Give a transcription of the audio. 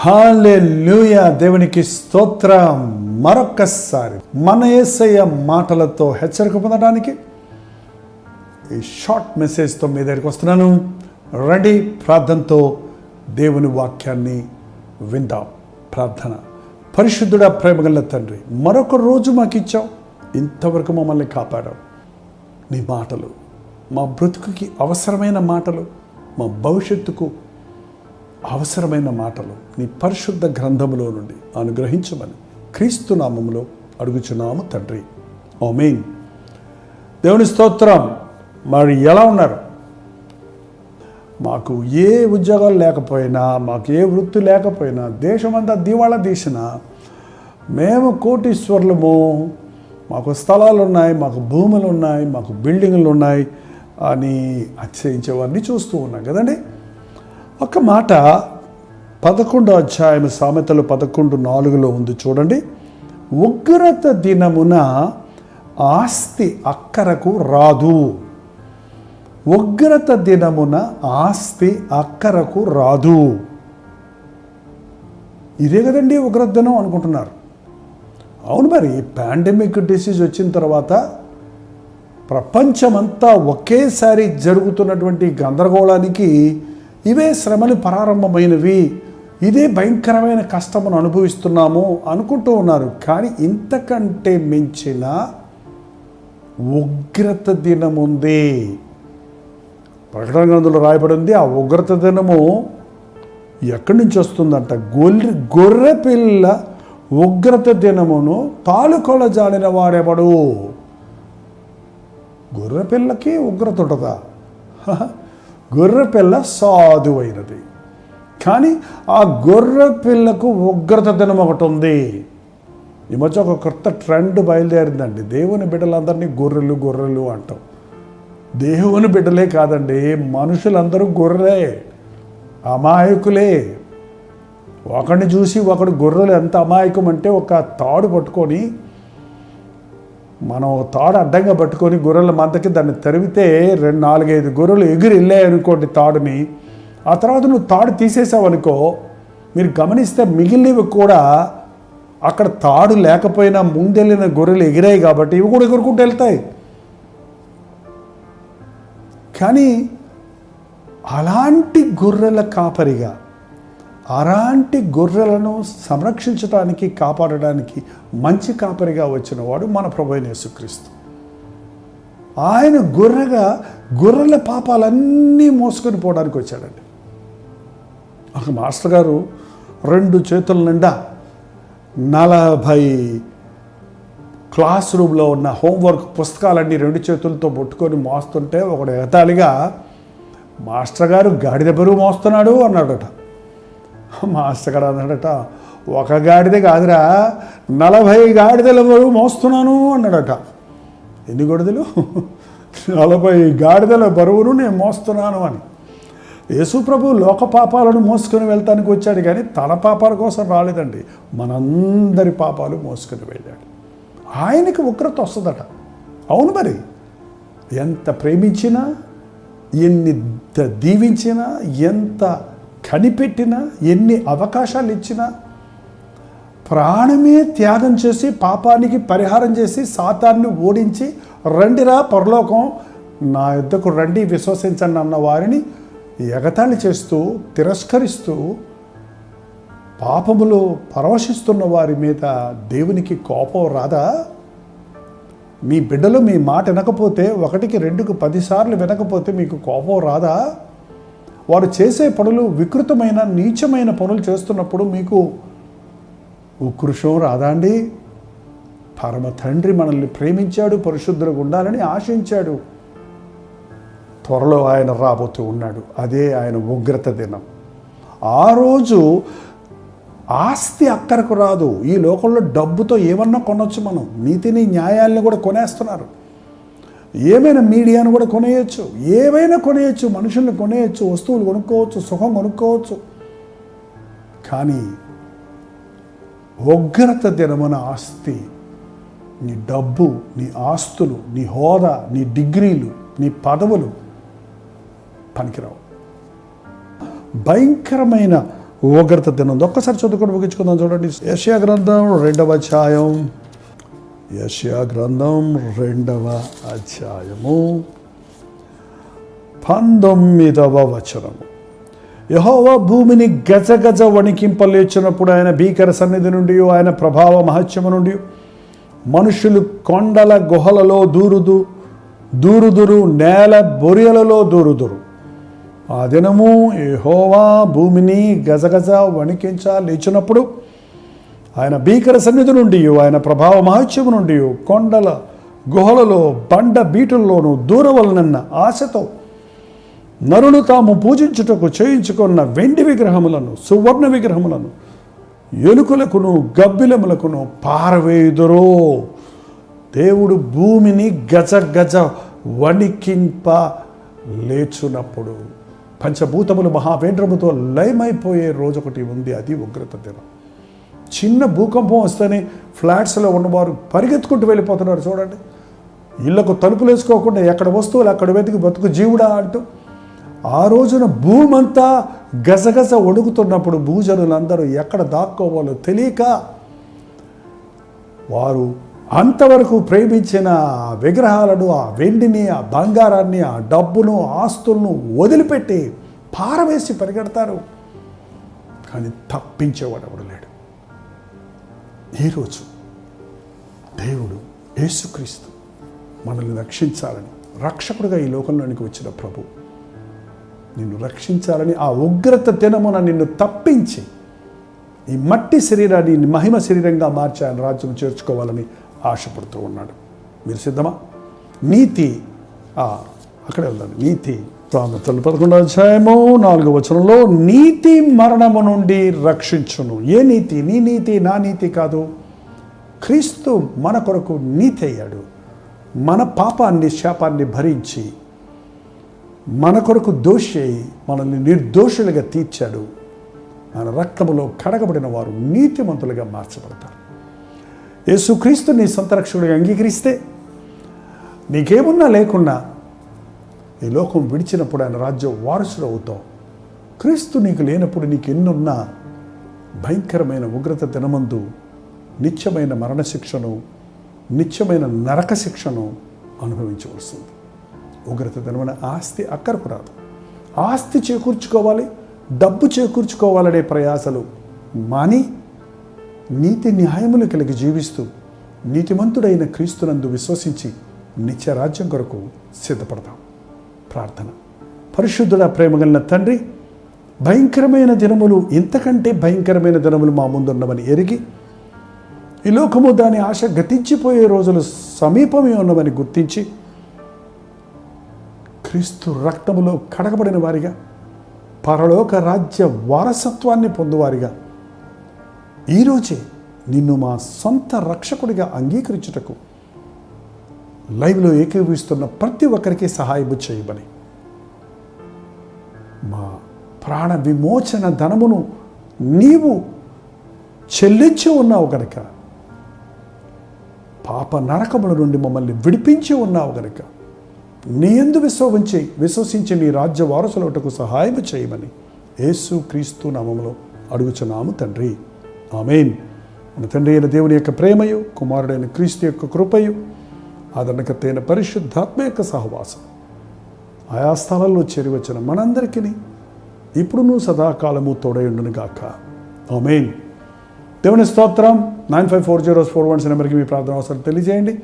Hallelujah దేవునికి స్తోత్రం. మరొక్కసారి మన ఏసయ్య మాటలతో హెచ్చరిక పొందడానికి ఈ షార్ట్ మెసేజ్తో మీ దగ్గరికి వస్తున్నాను. రెడీ ప్రార్థనతో దేవుని వాక్యాన్ని విందాం. ప్రార్థన. పరిశుద్ధుడ ప్రేమగల తండ్రి మరొక రోజు మాకు ఇచ్చావు. ఇంతవరకు మమ్మల్ని కాపాడావు. నీ మాటలు మా బ్రతుకుకి అవసరమైన మాటలు మా భవిష్యత్తుకు అవసరమైన మాటలు నీ పరిశుద్ధ గ్రంథములో నుండి అనుగ్రహించమని క్రీస్తు నామములో అడుగుచున్నాము తండ్రి. ఓమెయిన్ దేవుని స్తోత్రం. మరి ఎలా ఉన్నారు? మాకు ఏ ఉద్యోగాలు లేకపోయినా మాకు ఏ వృత్తి లేకపోయినా దేశమంతా దివాళా తీసినా మేము కోటీశ్వర్లము. మాకు స్థలాలు ఉన్నాయి మాకు భూములు ఉన్నాయి మాకు బిల్డింగులు ఉన్నాయి అని అతిశయించేవారిని చూస్తూ ఉన్నాం కదండి. ఒక మాట పదకొండో అధ్యాయం సామెతలు పదకొండు నాలుగులో ఉంది చూడండి. ఉగ్రత దినమున ఆస్తి అక్కరకు రాదు. ఉగ్రత దినమున ఆస్తి అక్కరకు రాదు. ఇదే కదండి ఉగ్రత దినం అనుకుంటున్నారు. అవును మరి పాండమిక్ డిసీజ్ వచ్చిన తర్వాత ప్రపంచమంతా ఒకేసారి జరుగుతున్నటువంటి గందరగోళానికి ఇవే శ్రమలు ప్రారంభమైనవి. ఇదే భయంకరమైన కష్టమును అనుభవిస్తున్నాము అనుకుంటూ ఉన్నారు. కానీ ఇంతకంటే మించిన ఉగ్రత దినముంది. ప్రకటన గ్రంథంలో రాయబడింది ఆ ఉగ్రత దినము ఎక్కడి నుంచి వస్తుందంట? గొర్రె గొర్రె పిల్ల ఉగ్రత దినమును తాలుకొల జాలిన వాడెవడు గొర్రె పిల్లకి ఉగ్రత ఉంటుందా? గొర్రె పిల్ల సాధువైనది. కానీ ఆ గొర్రె పిల్లకు ఉగ్రత దినం ఒకటి ఉంది. ఈ మధ్య ఒక కొత్త ట్రెండ్ బయలుదేరిందండి. దేవుని బిడ్డలందరినీ గొర్రెలు గొర్రెలు అంటాం. దేవుని బిడ్డలే కాదండి మనుషులందరూ గొర్రెలే అమాయకులే. ఒకడిని చూసి ఒకడు గొర్రెలు ఎంత అమాయకం అంటే ఒక తాడు పట్టుకొని మనం తాడు అడ్డంగా పట్టుకొని గొర్రెల మందకి దాన్ని తరిమితే రెండు నాలుగైదు గొర్రెలు ఎగిరి వెళ్ళాయి అనుకోండి తాడుని. ఆ తర్వాత నువ్వు తాడు తీసేసావనుకో మీరు గమనిస్తే మిగిలినవి కూడా అక్కడ తాడు లేకపోయినా ముందెళ్ళిన గొర్రెలు ఎగిరాయి కాబట్టి ఇవి కూడా ఎగురుకుంటూ వెళ్తాయి. కానీ అలాంటి గొర్రెల కాపరిగా అలాంటి గొర్రెలను సంరక్షించడానికి కాపాడడానికి మంచి కాపరిగా వచ్చిన వాడు మన ప్రభు యేసుక్రీస్తు. ఆయన గొర్రెగా గొర్రెల పాపాలన్నీ మోసుకొని పోవడానికి వచ్చాడండి. ఒక మాస్టర్ గారు రెండు చేతుల నిండా నలభై క్లాస్ రూమ్లో ఉన్న హోంవర్క్ పుస్తకాలన్నీ రెండు చేతులతో పట్టుకొని మోస్తుంటే ఒకడు ఎగతాళిగా మాస్టర్ గారు గాడిద బరువు మోస్తున్నాడు అన్నాడట. మాస్టర్ గారు అన్నాడట ఒక గాడిద కాదురా నలభై గాడిదల బరువు మోస్తున్నాను అన్నాడట. ఎన్ని గొడదలు? నలభై గాడిదల బరువును నేను మోస్తున్నాను అని. యేసుప్రభు లోక పాపాలను మోసుకొని వెళ్తానికి వచ్చాడు కానీ తన పాపాల కోసం రాలేదండి మనందరి పాపాలు మోసుకొని వెళ్ళాడు. ఆయనకి ఉగ్రత వస్తుందట. అవును మరి ఎంత ప్రేమించినా ఎన్ని దీవించినా ఎంత కనిపెట్టినా ఎన్ని అవకాశాలు ఇచ్చినా ప్రాణమే త్యాగం చేసి పాపానికి పరిహారం చేసి సాతాన్ని ఓడించి రండిరా పరలోకం నా యుద్ధకు రండి విశ్వసించండి అన్న వారిని ఎగతాళి చేస్తూ తిరస్కరిస్తూ పాపములో పరవశిస్తున్న వారి మీద దేవునికి కోపం రాదా? మీ బిడ్డలు మీ మాట వినకపోతే ఒకటికి రెండుకు పదిసార్లు వినకపోతే మీకు కోపం రాదా? వారు చేసే పనులు వికృతమైన నీచమైన పనులు చేస్తున్నప్పుడు మీకు ఉకృషం రాదా అండి. పరమ తండ్రి మనల్ని ప్రేమించాడు పరిశుద్ధులకు ఉండాలని ఆశించాడు. త్వరలో ఆయన రాబోతూ ఉన్నాడు. అదే ఆయన ఉగ్రత దినం. ఆ రోజు ఆస్తి అక్కరకు రాదు. ఈ లోకంలో డబ్బుతో ఏమన్నా కొనొచ్చు మనం. నీతిని న్యాయాల్ని కూడా కొనేస్తున్నారు. ఏమైనా మీడియాను కూడా కొనేయచ్చు. ఏవైనా కొనేయచ్చు. మనుషుల్ని కొనేయచ్చు. వస్తువులు కొనుక్కోవచ్చు. సుఖం కొనుక్కోవచ్చు. కానీ ఉగ్రత దినమున ఆస్తి నీ డబ్బు నీ ఆస్తులు నీ హోదా నీ డిగ్రీలు నీ పదవులు పనికిరావు. భయంకరమైన ఉగ్రత దినం ఒక్కసారి చదువుకొని ముగించుకుందాం చూడండి. యషయా గ్రంథం రెండవ ఛాయం యశ్యా గ్రంథం రెండవ అధ్యాయము. పంతొమ్మిదవ వచనము. యహోవా భూమిని గజ గజ వణికింపలేచినప్పుడు ఆయన భీకర సన్నిధి నుండి ఆయన ప్రభావ మహత్యము నుండి మనుషులు కొండల గుహలలో దూరుదు దూరుదురు నేల బొరియలలో దూరుదురు. ఆ దినము యహోవా భూమిని గజగజ వణికించ లేచినప్పుడు ఆయన భీకర సన్నిధి నుండి ఆయన ప్రభావ మహత్యము నుండి కొండల గుహలలో బండ బీటుల్లోనూ దూరవలనన్న ఆశతో నరులు తాము పూజించుటకు చేయించుకున్న వెండి విగ్రహములను సువర్ణ విగ్రహములను ఎలుకలకును గబ్బిలములకును పారవేయుదురో. దేవుడు భూమిని గజ గజ వణికింప లేచునప్పుడు. పంచభూతములు మహావేంద్రముతో లయమైపోయే రోజు ఒకటి ఉంది అది ఉగ్రత దినం. చిన్న భూకంపం వస్తేనే ఫ్లాట్స్లో ఉన్నవారు పరిగెత్తుకుంటూ వెళ్ళిపోతున్నారు చూడండి. ఇళ్ళకు తలుపులు వేసుకోకుండా ఎక్కడ వస్తువులు అక్కడ వెతికి బతుకు జీవుడా అంటూ ఆ రోజున భూమంతా గజగజ ఒడుగుతున్నప్పుడు భూజనులందరూ ఎక్కడ దాక్కోవాలో తెలియక వారు అంతవరకు ప్రేమించిన విగ్రహాలను ఆ వెండిని ఆ బంగారాన్ని ఆ డబ్బును ఆస్తులను వదిలిపెట్టి పారవేసి పరిగెడతారు. కానీ తప్పించేవాడు ఎవడు లేడు. ఈరోజు దేవుడు యేసుక్రీస్తు మనల్ని రక్షించాలని రక్షకుడుగా ఈ లోకంలోనికి వచ్చిన ప్రభు నిన్ను రక్షించాలని ఆ ఉగ్రత దినమున నిన్ను తప్పించి ఈ మట్టి శరీరాన్ని మహిమ శరీరంగా మార్చి ఆయన రాజ్యం చేర్చుకోవాలని ఆశపడుతూ ఉన్నాడు. మీరు సిద్ధమా? నీతి ఆ, అక్కడే వెళ్దాం. నీతి. సామెతలు పదకొండవ అధ్యాయము నాలుగో వచనంలో నీతి మరణము నుండి రక్షించును. ఏ నీతి? నీ నీతి నా నీతి కాదు. క్రీస్తు మన కొరకు నీతి అయ్యాడు. మన పాపాన్ని శాపాన్ని భరించి మన కొరకు దోషి అయి మనల్ని నిర్దోషులుగా తీర్చాడు. ఆయన రక్తములో కడగబడిన వారు నీతిమంతులుగా మార్చబడతారు. యేసుక్రీస్తు నీ సొంత రక్షకుడిగా అంగీకరిస్తే నీకేమున్నా లేకున్నా ఈ లోకం విడిచినప్పుడు ఆయన రాజ్యం వారసుడు అవుతావు క్రీస్తు నీకు లేనప్పుడు నీకు ఎన్నున్నా భయంకరమైన ఉగ్రత దినమందు నిత్యమైన మరణశిక్షను నిత్యమైన నరక శిక్షను అనుభవించవలసింది. ఉగ్రత దినమైన ఆస్తి అక్కరకు రాదు. ఆస్తి చేకూర్చుకోవాలి డబ్బు చేకూర్చుకోవాలనే ప్రయాసలు మాని నీతి న్యాయములు కలిగి జీవిస్తూ నీతిమంతుడైన క్రీస్తునందు విశ్వసించి నిత్య రాజ్యం కొరకు సిద్ధపడతాం. ప్రార్థన. పరిశుద్ధుడ ప్రేమగలిన తండ్రి భయంకరమైన దినములు ఇంతకంటే భయంకరమైన దినములు మా ముందున్నవని ఎరిగి ఈ లోకము దాని ఆశ గతించిపోయే రోజులు సమీపమే ఉన్నవని గుర్తించి క్రీస్తు రక్తములో కడగబడిన వారిగా పరలోక రాజ్య వారసత్వాన్ని పొందువారిగా ఈరోజే నిన్ను మా సొంత రక్షకుడిగా అంగీకరించుటకు లైవ్లో ఏకీభవిస్తున్న ప్రతి ఒక్కరికి సహాయము చేయమని. మా ప్రాణ విమోచన ధనమును నీవు చెల్లించి ఉన్నావు గనక పాప నరకముల నుండి మమ్మల్ని విడిపించి ఉన్నావు గనక నీ ఎందు విశ్వసించి విశ్వసించి నీ రాజ్య వారసులటకు సహాయం చేయమని యేసు క్రీస్తు నామంలో అడుగుచున్నాము తండ్రి. ఆమెన్. మన తండ్రి అయిన దేవుని యొక్క ప్రేమయు కుమారుడైన క్రీస్తు యొక్క కృపయు ఆదరణకర్తైన పరిశుద్ధాత్మ యొక్క సహవాసం. ఆయా స్థలాల్లో చేరివచ్చిన మనందరికీ ఇప్పుడును సదాకాలము తోడయుండును గాక. ఆమెన్. దేవుని స్తోత్రం. Nine five four zero four once నెంబర్కి మీ ప్రార్థన అవసరం తెలియజేయండి.